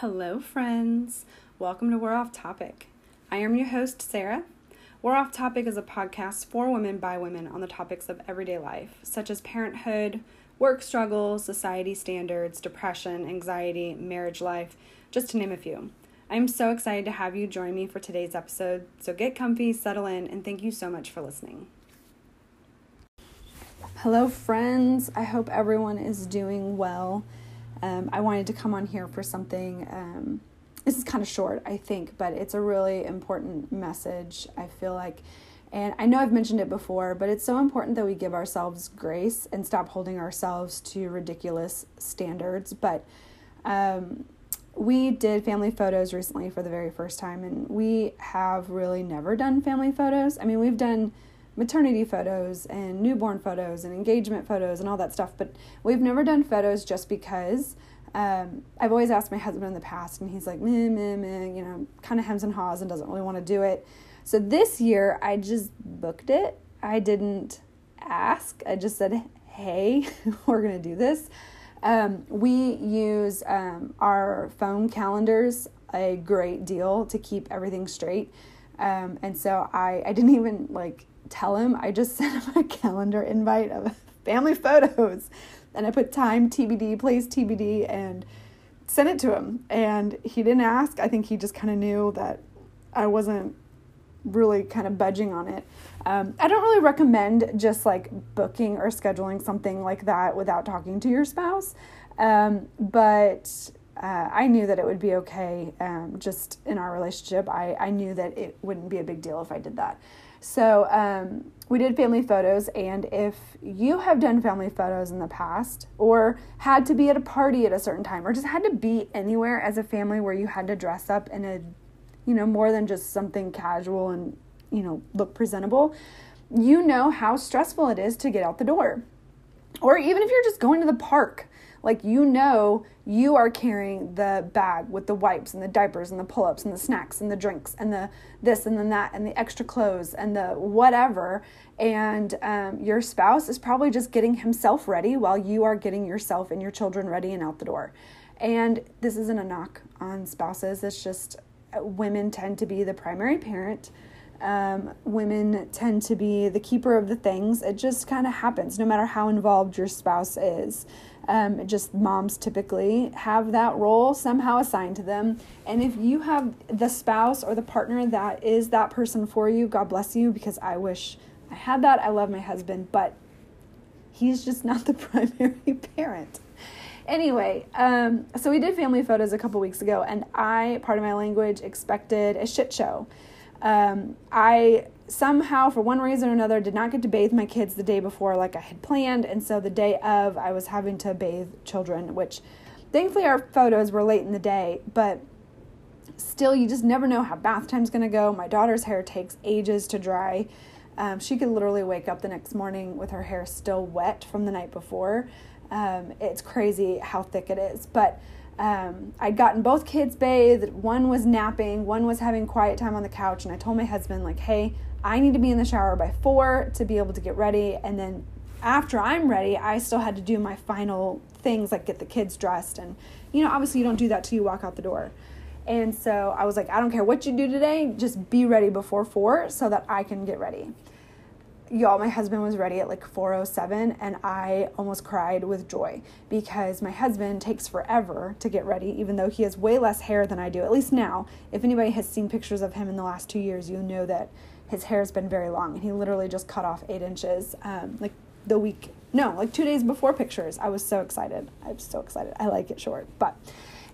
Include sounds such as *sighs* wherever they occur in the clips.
Hello, friends. Welcome to We're Off Topic. I am your host, Sarah. We're Off Topic is a podcast for women by women on the topics of everyday life, such as parenthood, work struggles, society standards, depression, anxiety, marriage life, just to name a few. I'm so excited to have you join me for today's episode, so get comfy, settle in, and thank you so much for listening. Hello, friends. I hope everyone is doing well. Um, I wanted to come on here for something. Um, this is kind of short, I think, but it's a really important message, I feel like. And I know I've mentioned it before, but it's so important that we give ourselves grace and stop holding ourselves to ridiculous standards. But um, we did family photos recently for the very first time, and we have really never done family photos. I mean, we've done maternity photos and newborn photos and engagement photos and all that stuff, but we've never done photos just because. Um, I've always asked my husband in the past, and he's like, meh, meh, meh, you know, kind of hems and haws and doesn't really want to do it. So this year, I just booked it. I didn't ask. I just said, hey, *laughs* we're going to do this. Um, we use um, our phone calendars a great deal to keep everything straight. Um, and so I, I didn't even like tell him. I just *laughs* sent him a calendar invite of family photos. And I put time TBD, place TBD, and sent it to him. And he didn't ask. I think he just kind of knew that I wasn't really kind of budging on it. Um, I don't really recommend just like booking or scheduling something like that without talking to your spouse. Um, but uh, I knew that it would be okay um, just in our relationship. I, I knew that it wouldn't be a big deal if I did that. So um, we did family photos, and if you have done family photos in the past, or had to be at a party at a certain time, or just had to be anywhere as a family where you had to dress up in a, you know, more than just something casual and, you know, look presentable, you know how stressful it is to get out the door. Or even if you're just going to the park like you know you are carrying the bag with the wipes and the diapers and the pull-ups and the snacks and the drinks and the this and then that and the extra clothes and the whatever and um, your spouse is probably just getting himself ready while you are getting yourself and your children ready and out the door and this isn't a knock on spouses it's just uh, women tend to be the primary parent um, women tend to be the keeper of the things. It just kind of happens, no matter how involved your spouse is. Um, just moms typically have that role somehow assigned to them. And if you have the spouse or the partner that is that person for you, God bless you, because I wish I had that. I love my husband, but he's just not the *laughs* primary parent. Anyway, um, so we did family photos a couple weeks ago, and I, part of my language, expected a shit show. Um, I somehow, for one reason or another, did not get to bathe my kids the day before like I had planned. And so the day of, I was having to bathe children, which thankfully our photos were late in the day, but still, you just never know how bath time's to go. My daughter's hair takes ages to dry. Um, she could literally wake up the next morning with her hair still wet from the night before. Um, it's crazy how thick it is. But um, I'd gotten both kids bathed. One was napping, one was having quiet time on the couch. And I told my husband, like, hey, I need to be in the shower by four to be able to get ready. And then after I'm ready, I still had to do my final things like get the kids dressed. And, you know, obviously you don't do that till you walk out the door. And so I was like, I don't care what you do today, just be ready before four so that I can get ready y'all my husband was ready at like 407 and i almost cried with joy because my husband takes forever to get ready even though he has way less hair than i do at least now. If anybody has seen pictures of him in the last two years you know that his hair has been very long and he literally just cut off eight inches um, like the week no like two days before pictures. I was so excited. I'm so excited. I like it short but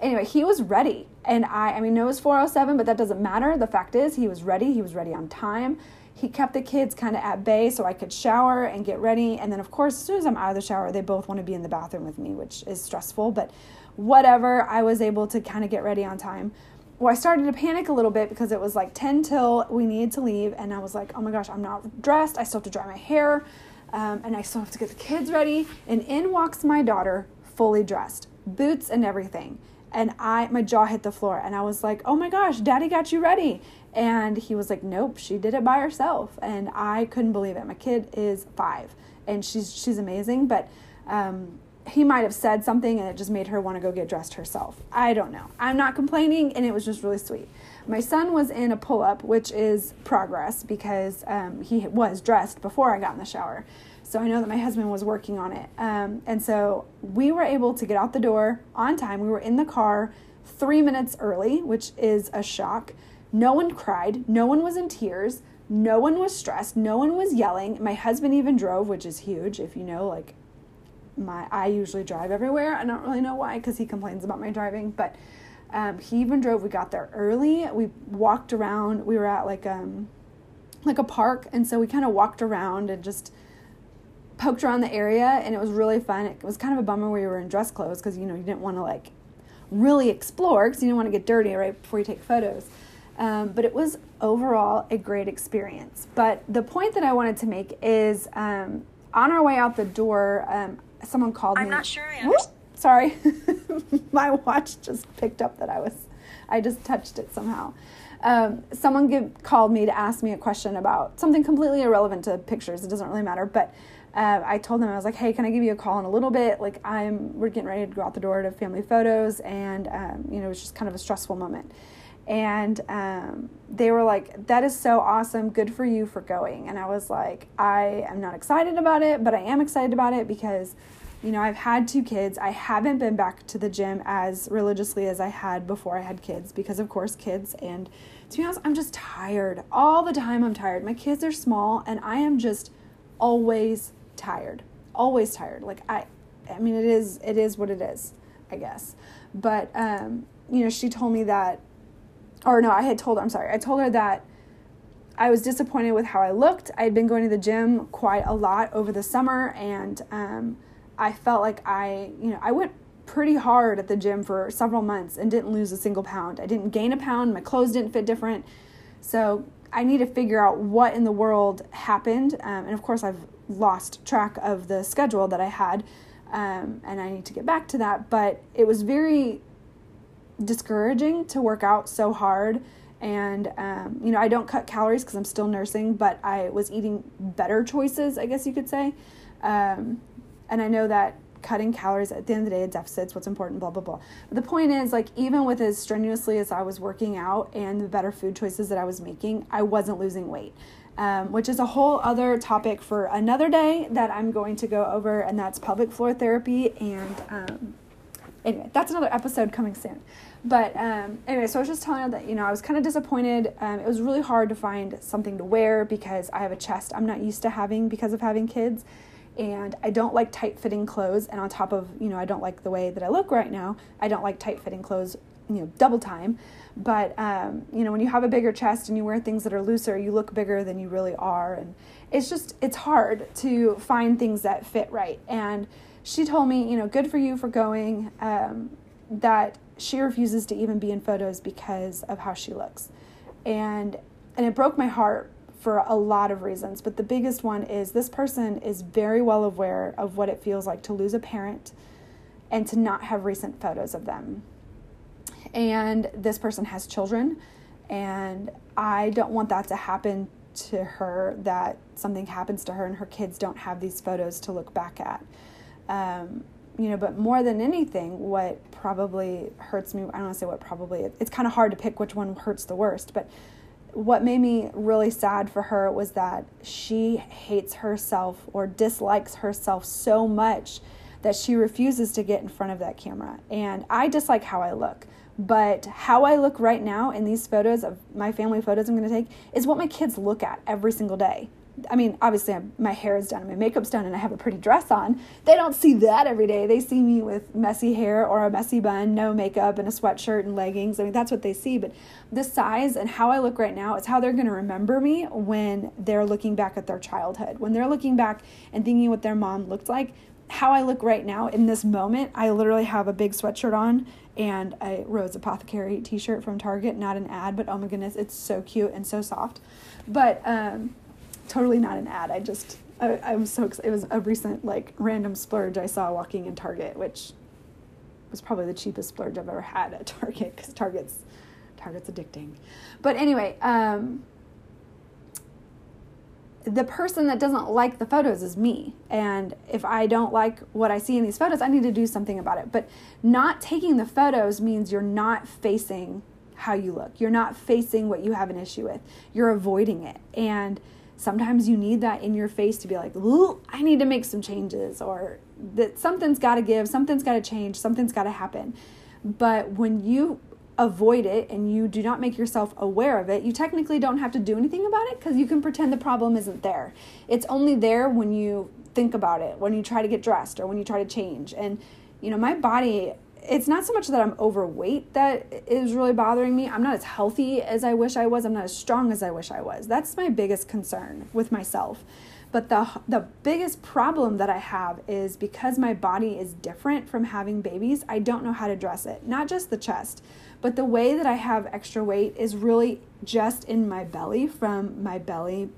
anyway he was ready and i i mean it was 407 but that doesn't matter. The fact is he was ready. He was ready on time he kept the kids kind of at bay so I could shower and get ready. And then, of course, as soon as I'm out of the shower, they both want to be in the bathroom with me, which is stressful. But whatever, I was able to kind of get ready on time. Well, I started to panic a little bit because it was like 10 till we needed to leave. And I was like, oh my gosh, I'm not dressed. I still have to dry my hair. Um, and I still have to get the kids ready. And in walks my daughter, fully dressed, boots and everything and I my jaw hit the floor and I was like, "Oh my gosh, daddy got you ready." And he was like, "Nope, she did it by herself." And I couldn't believe it. My kid is 5 and she's she's amazing, but um, he might have said something and it just made her want to go get dressed herself. I don't know. I'm not complaining, and it was just really sweet. My son was in a pull up, which is progress because um, he was dressed before I got in the shower. So I know that my husband was working on it. Um, and so we were able to get out the door on time. We were in the car three minutes early, which is a shock. No one cried, no one was in tears. No one was stressed. No one was yelling. My husband even drove, which is huge. If you know, like my I usually drive everywhere. I don't really know why because he complains about my driving, but um, he even drove. We got there early. We walked around. We were at like um like a park, and so we kind of walked around and just poked around the area, and it was really fun. It was kind of a bummer we were in dress clothes because you know you didn't want to like really explore because you didn't want to get dirty right before you take photos. Um, but it was overall a great experience. But the point that I wanted to make is um, on our way out the door, um, someone called I'm me. I'm not sure I. Sorry, *laughs* my watch just picked up that I was, I just touched it somehow. Um, someone give, called me to ask me a question about something completely irrelevant to pictures. It doesn't really matter, but uh, I told them I was like, "Hey, can I give you a call in a little bit? Like, I'm we're getting ready to go out the door to family photos, and um, you know, it's just kind of a stressful moment." And um, they were like, "That is so awesome! Good for you for going." And I was like, "I am not excited about it, but I am excited about it because." You know, I've had two kids. I haven't been back to the gym as religiously as I had before I had kids because, of course, kids. And to be honest, I'm just tired. All the time, I'm tired. My kids are small, and I am just always tired. Always tired. Like, I, I mean, it is, it is what it is, I guess. But, um, you know, she told me that, or no, I had told her, I'm sorry, I told her that I was disappointed with how I looked. I had been going to the gym quite a lot over the summer, and, um, I felt like I, you know, I went pretty hard at the gym for several months and didn't lose a single pound. I didn't gain a pound, my clothes didn't fit different. So I need to figure out what in the world happened. Um, and of course, I've lost track of the schedule that I had, um, and I need to get back to that. But it was very discouraging to work out so hard. And, um, you know, I don't cut calories because I'm still nursing, but I was eating better choices, I guess you could say. Um, and I know that cutting calories at the end of the day, a deficit's what's important, blah, blah, blah. But the point is, like, even with as strenuously as I was working out and the better food choices that I was making, I wasn't losing weight. Um, which is a whole other topic for another day that I'm going to go over, and that's pelvic floor therapy. And um, anyway, that's another episode coming soon. But um, anyway, so I was just telling her that, you know, I was kind of disappointed. Um, it was really hard to find something to wear because I have a chest I'm not used to having because of having kids and I don't like tight fitting clothes. And on top of, you know, I don't like the way that I look right now, I don't like tight fitting clothes, you know, double time. But, um, you know, when you have a bigger chest and you wear things that are looser, you look bigger than you really are. And it's just, it's hard to find things that fit right. And she told me, you know, good for you for going, um, that she refuses to even be in photos because of how she looks. And, and it broke my heart for a lot of reasons, but the biggest one is this person is very well aware of what it feels like to lose a parent and to not have recent photos of them. And this person has children, and I don't want that to happen to her that something happens to her and her kids don't have these photos to look back at. Um, you know, but more than anything, what probably hurts me, I don't want to say what probably, it's kind of hard to pick which one hurts the worst, but what made me really sad for her was that she hates herself or dislikes herself so much that she refuses to get in front of that camera. And I dislike how I look. But how I look right now in these photos of my family photos I'm going to take is what my kids look at every single day. I mean, obviously, I'm, my hair is done and my makeup's done and I have a pretty dress on. They don't see that every day. They see me with messy hair or a messy bun, no makeup, and a sweatshirt and leggings. I mean, that's what they see. But the size and how I look right now is how they're going to remember me when they're looking back at their childhood. When they're looking back and thinking what their mom looked like, how I look right now in this moment, I literally have a big sweatshirt on and a Rose Apothecary t shirt from Target. Not an ad, but oh my goodness, it's so cute and so soft. But, um, totally not an ad. I just I, I was so excited. It was a recent like random splurge I saw walking in Target, which was probably the cheapest splurge I've ever had at Target because Target's Target's addicting. But anyway, um, the person that doesn't like the photos is me. And if I don't like what I see in these photos, I need to do something about it. But not taking the photos means you're not facing how you look. You're not facing what you have an issue with. You're avoiding it. And sometimes you need that in your face to be like, I need to make some changes or that something's got to give, something's got to change, something's got to happen. But when you avoid it and you do not make yourself aware of it, you technically don't have to do anything about it because you can pretend the problem isn't there. It's only there when you think about it, when you try to get dressed or when you try to change. And, you know, my body, it's not so much that I'm overweight that is really bothering me. I'm not as healthy as I wish I was. I'm not as strong as I wish I was. That's my biggest concern with myself. But the the biggest problem that I have is because my body is different from having babies, I don't know how to dress it. Not just the chest, but the way that I have extra weight is really just in my belly from my belly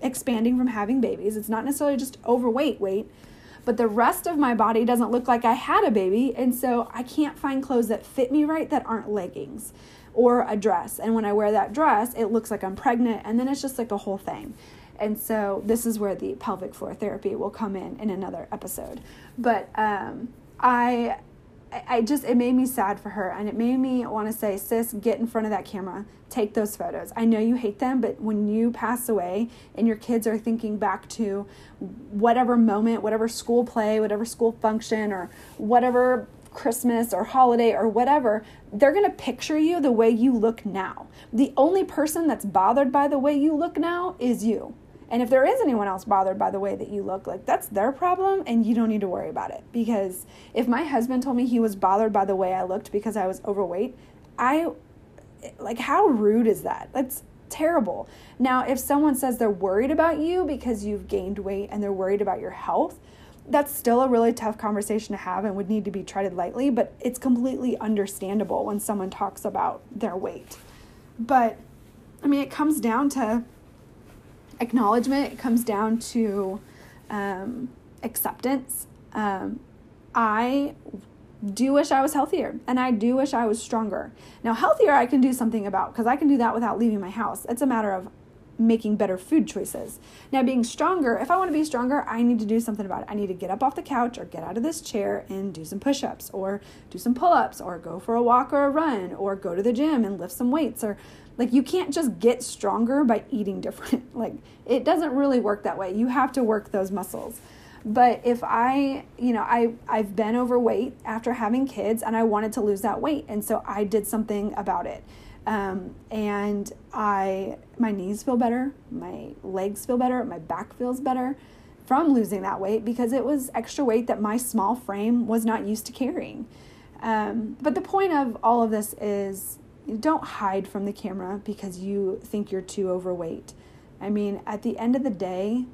expanding from having babies. It's not necessarily just overweight weight, but the rest of my body doesn't look like I had a baby, and so I can't find clothes that fit me right that aren't leggings or a dress. And when I wear that dress, it looks like I'm pregnant, and then it's just like a whole thing. And so this is where the pelvic floor therapy will come in in another episode. But um, I, I just it made me sad for her, and it made me want to say, sis, get in front of that camera, take those photos. I know you hate them, but when you pass away and your kids are thinking back to whatever moment, whatever school play, whatever school function, or whatever Christmas or holiday or whatever, they're going to picture you the way you look now. The only person that's bothered by the way you look now is you. And if there is anyone else bothered by the way that you look, like that's their problem and you don't need to worry about it. Because if my husband told me he was bothered by the way I looked because I was overweight, I like how rude is that? That's terrible. Now, if someone says they're worried about you because you've gained weight and they're worried about your health, that's still a really tough conversation to have and would need to be treated lightly, but it's completely understandable when someone talks about their weight. But I mean, it comes down to acknowledgement, comes down to um, acceptance. Um, I do wish I was healthier and I do wish I was stronger. Now, healthier I can do something about because I can do that without leaving my house. It's a matter of making better food choices. Now, being stronger, if I want to be stronger, I need to do something about it. I need to get up off the couch or get out of this chair and do some push ups or do some pull ups or go for a walk or a run or go to the gym and lift some weights or like you can't just get stronger by eating different. *laughs* Like it doesn't really work that way. You have to work those muscles. But if I, you know, I I've been overweight after having kids and I wanted to lose that weight and so I did something about it. Um, and I my knees feel better, my legs feel better, my back feels better from losing that weight because it was extra weight that my small frame was not used to carrying. Um, but the point of all of this is don't hide from the camera because you think you're too overweight. I mean, at the end of the day,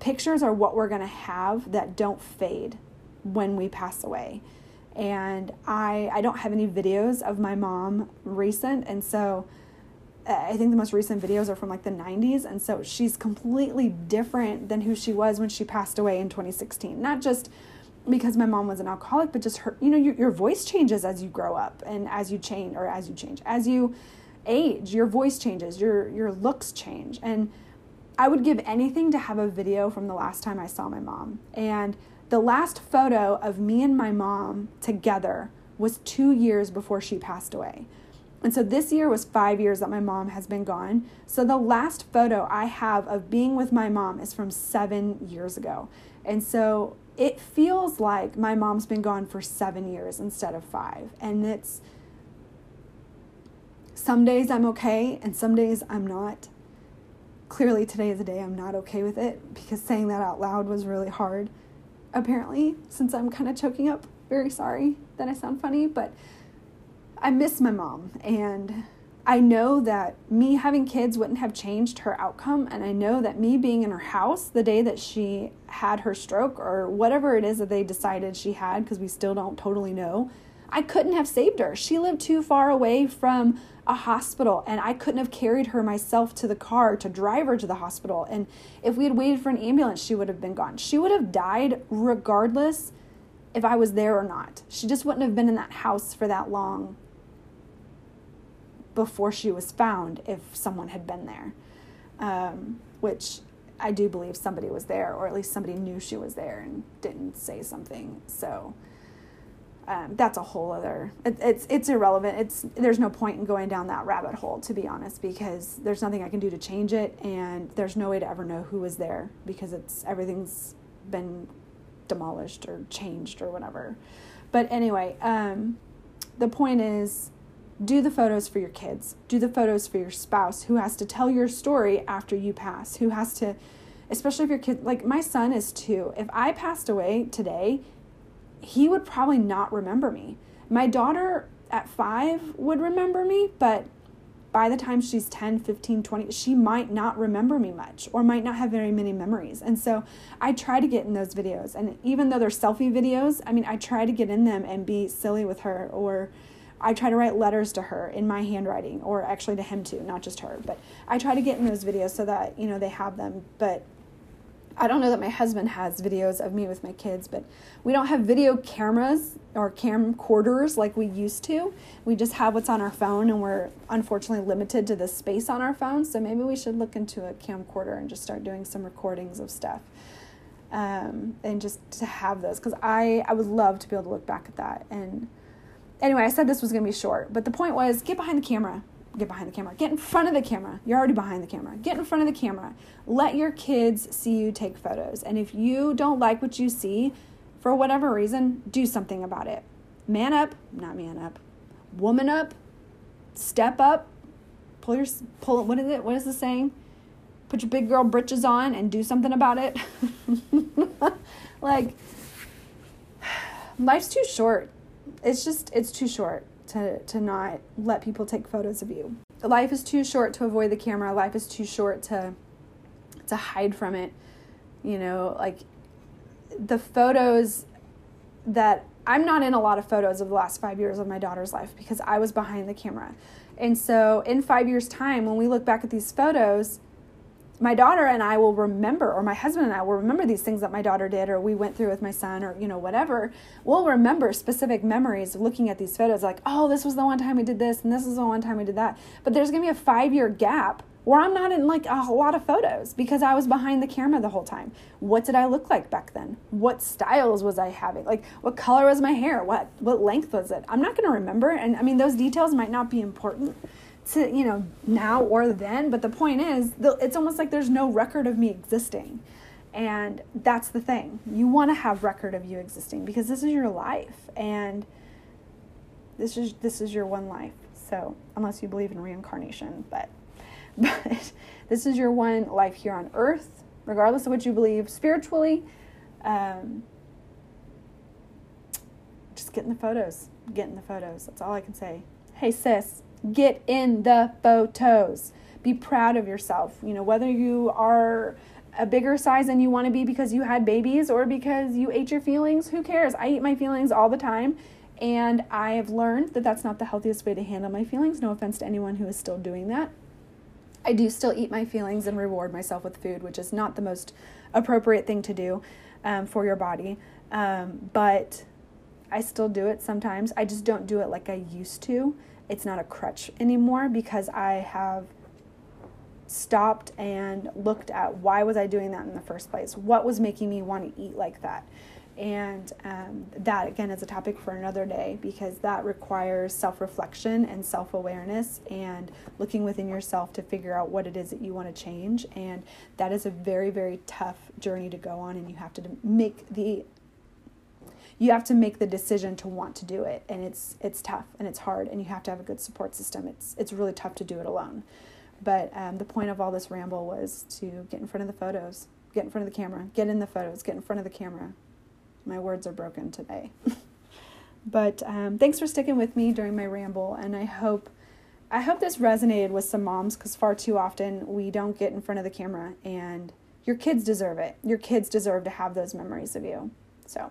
pictures are what we're going to have that don't fade when we pass away. And I I don't have any videos of my mom recent and so uh, I think the most recent videos are from like the 90s and so she's completely different than who she was when she passed away in 2016. Not just because my mom was an alcoholic, but just her, you know, your, your voice changes as you grow up and as you change, or as you change, as you age, your voice changes, your, your looks change. And I would give anything to have a video from the last time I saw my mom. And the last photo of me and my mom together was two years before she passed away. And so this year was five years that my mom has been gone. So the last photo I have of being with my mom is from seven years ago. And so it feels like my mom's been gone for seven years instead of five. And it's some days I'm okay and some days I'm not. Clearly, today is a day I'm not okay with it because saying that out loud was really hard, apparently, since I'm kind of choking up. Very sorry that I sound funny, but I miss my mom and I know that me having kids wouldn't have changed her outcome. And I know that me being in her house the day that she had her stroke or whatever it is that they decided she had, because we still don't totally know, I couldn't have saved her. She lived too far away from a hospital and I couldn't have carried her myself to the car to drive her to the hospital. And if we had waited for an ambulance, she would have been gone. She would have died regardless if I was there or not. She just wouldn't have been in that house for that long before she was found if someone had been there. um, which I do believe somebody was there, or at least somebody knew she was there and didn't say something. So um, that's a whole other. It, it's it's irrelevant. It's there's no point in going down that rabbit hole to be honest, because there's nothing I can do to change it, and there's no way to ever know who was there because it's everything's been demolished or changed or whatever. But anyway, um, the point is do the photos for your kids, do the photos for your spouse who has to tell your story after you pass, who has to, especially if your kid, like my son is two. If I passed away today, he would probably not remember me. My daughter at five would remember me, but by the time she's 10, 15, 20, she might not remember me much or might not have very many memories. And so I try to get in those videos. And even though they're selfie videos, I mean, I try to get in them and be silly with her or I try to write letters to her in my handwriting or actually to him too, not just her. But I try to get in those videos so that, you know, they have them. But I don't know that my husband has videos of me with my kids, but we don't have video cameras or camcorders like we used to. We just have what's on our phone, and we're unfortunately limited to the space on our phone. So maybe we should look into a camcorder and just start doing some recordings of stuff. Um, and just to have those because I, I would love to be able to look back at that and anyway, I said this was going to be short, but the point was get behind the camera. Get behind the camera. Get in front of the camera. You're already behind the camera. Get in front of the camera. Let your kids see you take photos. And if you don't like what you see, for whatever reason, do something about it. Man up, not man up. Woman up. Step up. Pull your pull what is it? What is the saying? Put your big girl britches on and do something about it. *laughs* like *sighs* life's too short it's just it's too short to to not let people take photos of you. Life is too short to avoid the camera. Life is too short to to hide from it. You know, like the photos that I'm not in a lot of photos of the last 5 years of my daughter's life because I was behind the camera. And so in 5 years time when we look back at these photos, my daughter and I will remember, or my husband and I will remember these things that my daughter did, or we went through with my son, or you know, whatever. We'll remember specific memories of looking at these photos, like, oh, this was the one time we did this, and this was the one time we did that. But there's gonna be a five year gap where I'm not in like a lot of photos because I was behind the camera the whole time. What did I look like back then? What styles was I having? Like, what color was my hair? What what length was it? I'm not gonna remember, and I mean, those details might not be important to you know now or then but the point is it's almost like there's no record of me existing. And that's the thing. You want to have record of you existing because this is your life and this is this is your one life. So unless you believe in reincarnation but *laughs* but this is your one life here on earth regardless of what you believe spiritually. Um, just get in the photos get in the photos. That's all i can say. Hey sis Get in the photos. Be proud of yourself. You know, whether you are a bigger size than you want to be because you had babies or because you ate your feelings, who cares? I eat my feelings all the time. And I have learned that that's not the healthiest way to handle my feelings. No offense to anyone who is still doing that. I do still eat my feelings and reward myself with food, which is not the most appropriate thing to do um, for your body. Um, but I still do it sometimes. I just don't do it like I used to it's not a crutch anymore because I have stopped and looked at why was I doing that in the first place? What was making me want to eat like that? And um, that again is a topic for another day because that requires self reflection and self awareness and looking within yourself to figure out what it is that you want to change. And that is a very, very tough journey to go on, and you have to make the you have to make the decision to want to do it and it's it's tough and it's hard and you have to have a good support system. It's it's really tough to do it alone. But um, the point of all this ramble was to get in front of the photos get in front of the camera get in the photos get in front of the camera. My words are broken today. *laughs* But um, thanks for sticking with me during my ramble and i hope i hope this resonated with some moms because far too often we don't get in front of the camera and your kids deserve it. Your kids deserve to have those memories of you. So